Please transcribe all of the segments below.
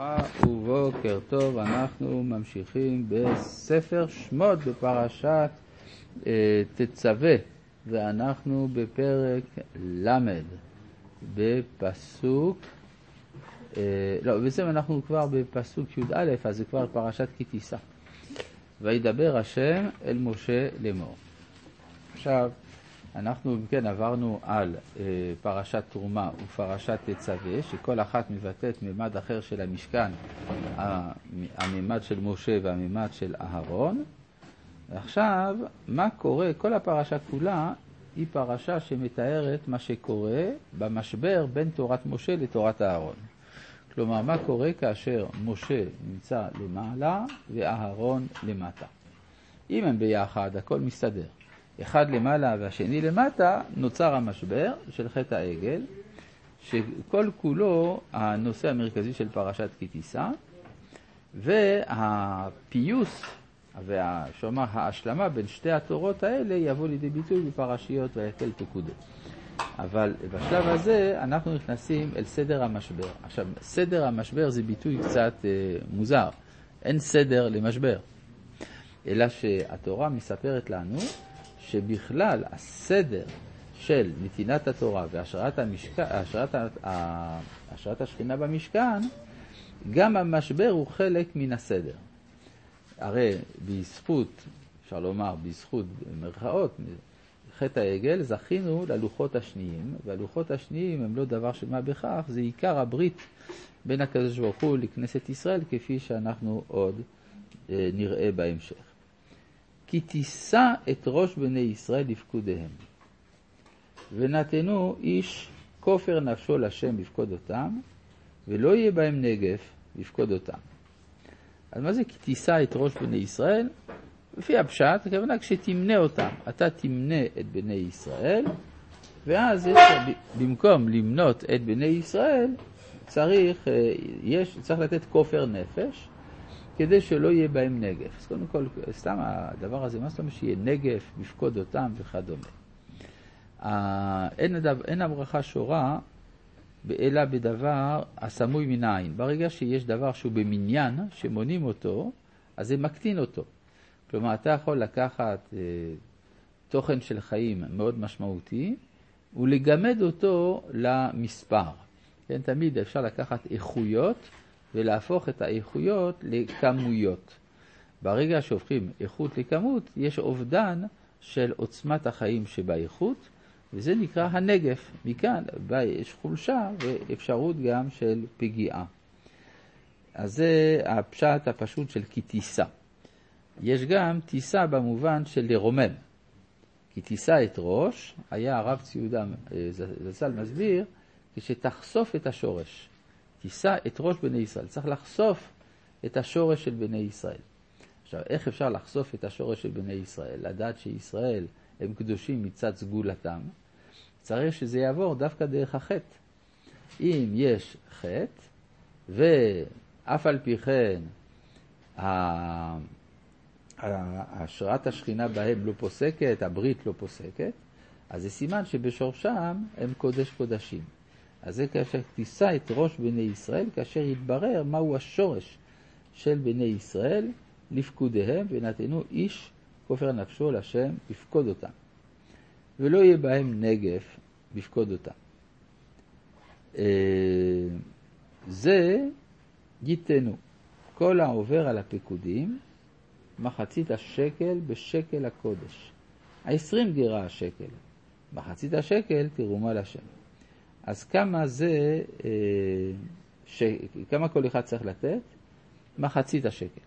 וברכה ובוקר טוב, אנחנו ממשיכים בספר שמות בפרשת אה, תצווה ואנחנו בפרק ל' בפסוק, אה, לא, בעצם אנחנו כבר בפסוק י"א, אז זה כבר פרשת כי תישא. וידבר השם אל משה לאמור. עכשיו, אנחנו אם כן עברנו על אה, פרשת תרומה ופרשת תצווה, שכל אחת מבטאת מימד אחר של המשכן, המימד של משה והמימד של אהרון. ועכשיו, מה קורה, כל הפרשה כולה היא פרשה שמתארת מה שקורה במשבר בין תורת משה לתורת אהרון. כלומר, מה קורה כאשר משה נמצא למעלה ואהרון למטה. אם הם ביחד, הכל מסתדר. אחד למעלה והשני למטה, נוצר המשבר של חטא העגל, שכל כולו הנושא המרכזי של פרשת כי תישא, והפיוס, ושאומר ההשלמה בין שתי התורות האלה יבוא לידי ביטוי בפרשיות ויקל פקודו. אבל בשלב הזה אנחנו נכנסים אל סדר המשבר. עכשיו, סדר המשבר זה ביטוי קצת אה, מוזר. אין סדר למשבר. אלא שהתורה מספרת לנו שבכלל הסדר של נתינת התורה והשראת המשכ... השרת... השרת השכינה במשכן, גם המשבר הוא חלק מן הסדר. הרי בזכות, אפשר לומר, בזכות, במרכאות, חטא העגל, זכינו ללוחות השניים, והלוחות השניים הם לא דבר של מה בכך, זה עיקר הברית בין הקדוש ברוך הוא לכנסת ישראל, כפי שאנחנו עוד אה, נראה בהמשך. כי תישא את ראש בני ישראל לפקודיהם. ונתנו איש כופר נפשו לשם לפקוד אותם, ולא יהיה בהם נגף לפקוד אותם. אז מה זה כי תישא את ראש בני ישראל? לפי הפשט, הכוונה כשתמנה אותם. אתה תמנה את בני ישראל, ואז יש, במקום למנות את בני ישראל, צריך, אה, יש, צריך לתת כופר נפש, כדי שלא יהיה בהם נגף. אז קודם כל, סתם הדבר הזה, מה זאת אומרת שיהיה נגף, לפקוד אותם וכדומה. אין, הדבר, אין הברכה שורה אלא בדבר הסמוי מן העין. ברגע שיש דבר שהוא במניין, שמונים אותו, אז זה מקטין אותו. כלומר, אתה יכול לקחת אה, תוכן של חיים מאוד משמעותי ולגמד אותו למספר. כן, תמיד אפשר לקחת איכויות ולהפוך את האיכויות לכמויות. ברגע שהופכים איכות לכמות, יש אובדן של עוצמת החיים שבאיכות, וזה נקרא הנגף. מכאן יש חולשה ואפשרות גם של פגיעה. אז זה הפשט הפשוט של כי תישא. יש גם תישא במובן של לרומם. כי תישא את ראש, היה הרב ציודה אה, זצ"ל מסביר, כשתחשוף את השורש. תישא את ראש בני ישראל. צריך לחשוף את השורש של בני ישראל. עכשיו, איך אפשר לחשוף את השורש של בני ישראל? לדעת שישראל הם קדושים מצד סגולתם, צריך שזה יעבור דווקא דרך החטא. אם יש חטא, ואף על פי כן השראת השכינה בהם לא פוסקת, הברית לא פוסקת, אז זה סימן שבשורשם הם קודש קודשים. אז זה כאשר תישא את ראש בני ישראל, כאשר יתברר מהו השורש של בני ישראל לפקודיהם, ונתנו איש כופר נפשו להשם לפקוד אותם. ולא יהיה בהם נגף לפקוד אותם. אה, זה ייתנו כל העובר על הפקודים, מחצית השקל בשקל הקודש. העשרים גירה השקל, מחצית השקל תרומה לשם. אז כמה זה, אה, ש... כמה כל אחד צריך לתת? מחצית השקל.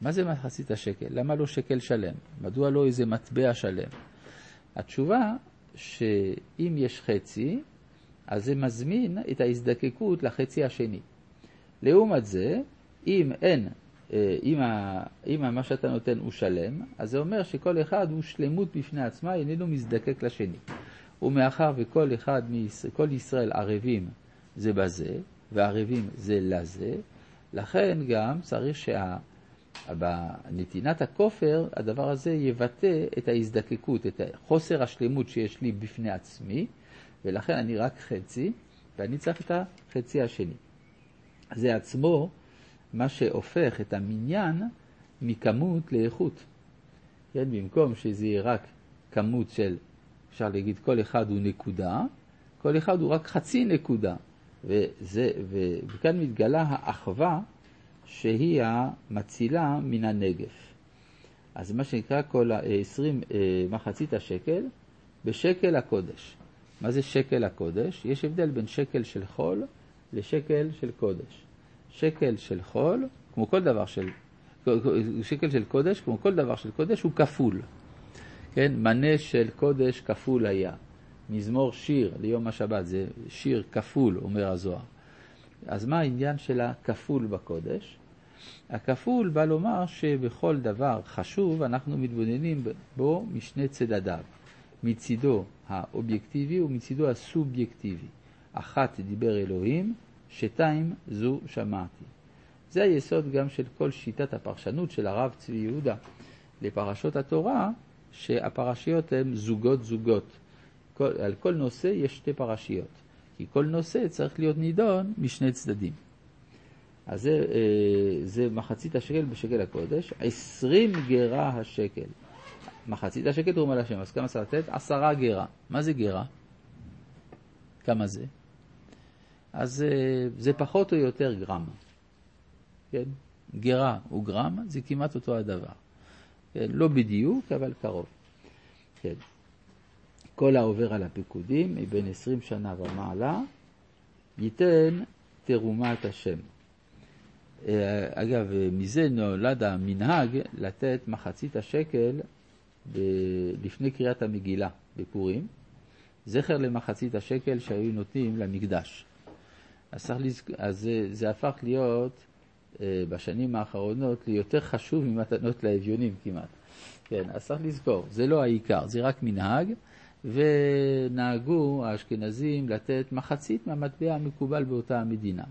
מה זה מחצית השקל? למה לא שקל שלם? מדוע לא איזה מטבע שלם? התשובה שאם יש חצי, אז זה מזמין את ההזדקקות לחצי השני. לעומת זה, אם אין, אה, אם, ה, אם מה שאתה נותן הוא שלם, אז זה אומר שכל אחד הוא שלמות בפני עצמה, איננו מזדקק לשני. ומאחר וכל אחד, כל ישראל ערבים זה בזה, וערבים זה לזה, לכן גם צריך שבנתינת הכופר הדבר הזה יבטא את ההזדקקות, את חוסר השלמות שיש לי בפני עצמי, ולכן אני רק חצי, ואני צריך את החצי השני. זה עצמו מה שהופך את המניין מכמות לאיכות. כן, במקום שזה יהיה רק כמות של, אפשר להגיד, כל אחד הוא נקודה, כל אחד הוא רק חצי נקודה. וזה, וכאן מתגלה האחווה שהיא המצילה מן הנגף. אז מה שנקרא כל ה-20 אה, מחצית השקל בשקל הקודש. מה זה שקל הקודש? יש הבדל בין שקל של חול לשקל של קודש. שקל של חול, כמו כל דבר של, שקל של קודש, כמו כל דבר של קודש, הוא כפול. כן, מנה של קודש כפול היה. מזמור שיר ליום השבת, זה שיר כפול, אומר הזוהר. אז מה העניין של הכפול בקודש? הכפול בא לומר שבכל דבר חשוב אנחנו מתבוננים בו משני צדדיו, מצידו האובייקטיבי ומצידו הסובייקטיבי. אחת דיבר אלוהים, שתיים זו שמעתי. זה היסוד גם של כל שיטת הפרשנות של הרב צבי יהודה לפרשות התורה, שהפרשיות הן זוגות זוגות. כל, על כל נושא יש שתי פרשיות, כי כל נושא צריך להיות נידון משני צדדים. אז זה, אה, זה מחצית השקל בשקל הקודש, עשרים גרה השקל. מחצית השקל תרומה להשם, אז כמה צריך לתת? עשרה גרה. מה זה גרה? כמה זה? אז אה, זה פחות או יותר גרם. כן? גרה וגרם זה כמעט אותו הדבר. כן? לא בדיוק, אבל קרוב. כן. כל העובר על הפיקודים מבין עשרים שנה ומעלה ייתן תרומת השם. אה, אגב, מזה נולד המנהג לתת מחצית השקל ב... לפני קריאת המגילה בפורים, זכר למחצית השקל שהיו נותנים למקדש. אז, לזכ... אז זה, זה הפך להיות בשנים האחרונות ליותר חשוב ממתנות לאביונים כמעט. כן, אז צריך לזכור, זה לא העיקר, זה רק מנהג, ונהגו האשכנזים לתת מחצית מהמטבע המקובל באותה המדינה.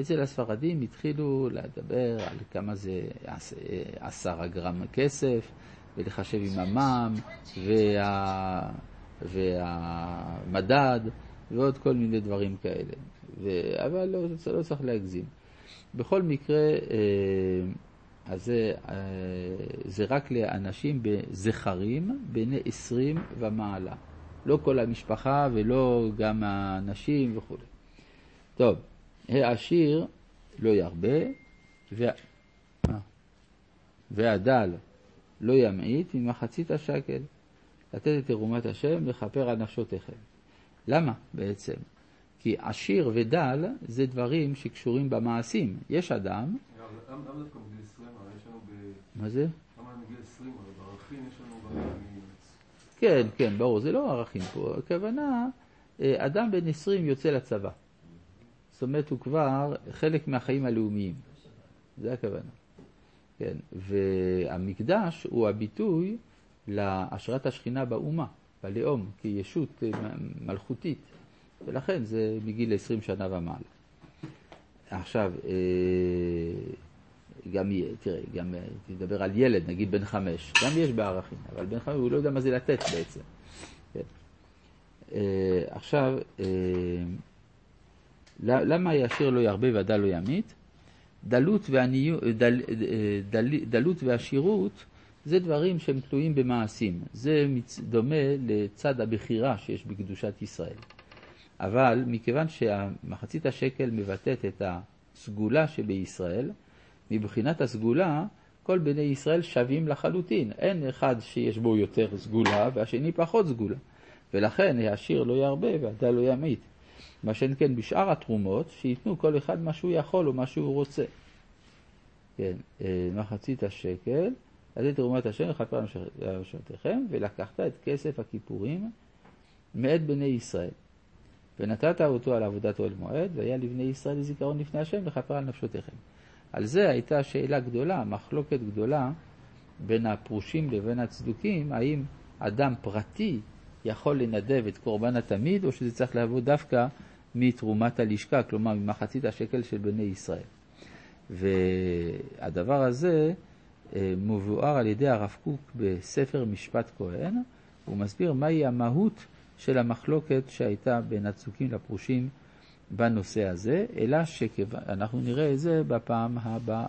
אצל הספרדים התחילו לדבר על כמה זה עשרה גרם כסף, ולחשב עם המע"מ, וה... והמדד, ועוד כל מיני דברים כאלה. ו... אבל לא, לא צריך להגזים. בכל מקרה, אה, אז זה, אה, זה רק לאנשים בזכרים, בני עשרים ומעלה. לא כל המשפחה ולא גם הנשים וכו'. טוב. העשיר לא ירבה, וה... אה. והדל לא ימעיט ממחצית השקל. לתת את תרומת השם לכפר על נפשותיכם. למה בעצם? כי עשיר ודל זה דברים שקשורים במעשים. יש אדם... למה דווקא בגיל 20? הרי יש לנו ב... מה זה? למה בגיל 20? הרי בערכים יש לנו... כן, כן, ברור, זה לא ערכים פה. הכוונה, אה, אדם בן 20 יוצא לצבא. זאת אומרת, הוא כבר חלק מהחיים הלאומיים. זה הכוונה. כן, והמקדש הוא הביטוי להשראת השכינה באומה, בלאום, כישות אה, מלכותית, ולכן זה מגיל 20 שנה ומעלה. עכשיו, אה, גם, תראה, גם אה, תדבר על ילד, נגיד בן חמש, גם יש בערכים, אבל בן חמש הוא לא יודע מה זה לתת בעצם. כן. עכשיו, למה הישיר לא ירבה והדל לא ימית? דלות, ועניו, דל, דל, דלות ועשירות זה דברים שהם תלויים במעשים. זה דומה לצד הבחירה שיש בקדושת ישראל. אבל מכיוון שהמחצית השקל מבטאת את הסגולה שבישראל, מבחינת הסגולה, כל בני ישראל שווים לחלוטין. אין אחד שיש בו יותר סגולה והשני פחות סגולה. ולכן העשיר לא ירבה והדל לא ימית. מה שאין כן בשאר התרומות, שייתנו כל אחד מה שהוא יכול או מה שהוא רוצה. כן, אה, מחצית השקל, אז את תרומת השם לכפר על משמעותיכם, ולקחת את כסף הכיפורים מאת בני ישראל. ונתת אותו על עבודת אוהל מועד, והיה לבני ישראל לזיכרון לפני השם לכפר על נפשותיכם. על זה הייתה שאלה גדולה, מחלוקת גדולה בין הפרושים לבין הצדוקים, האם אדם פרטי יכול לנדב את קורבן התמיד, או שזה צריך לעבוד דווקא מתרומת הלשכה, כלומר ממחצית השקל של בני ישראל. והדבר הזה אה, מבואר על ידי הרב קוק בספר משפט כהן, הוא מסביר מהי המהות של המחלוקת שהייתה בין הצדוקים לפרושים בנושא הזה, אלא שאנחנו נראה את זה בפעם הבאה.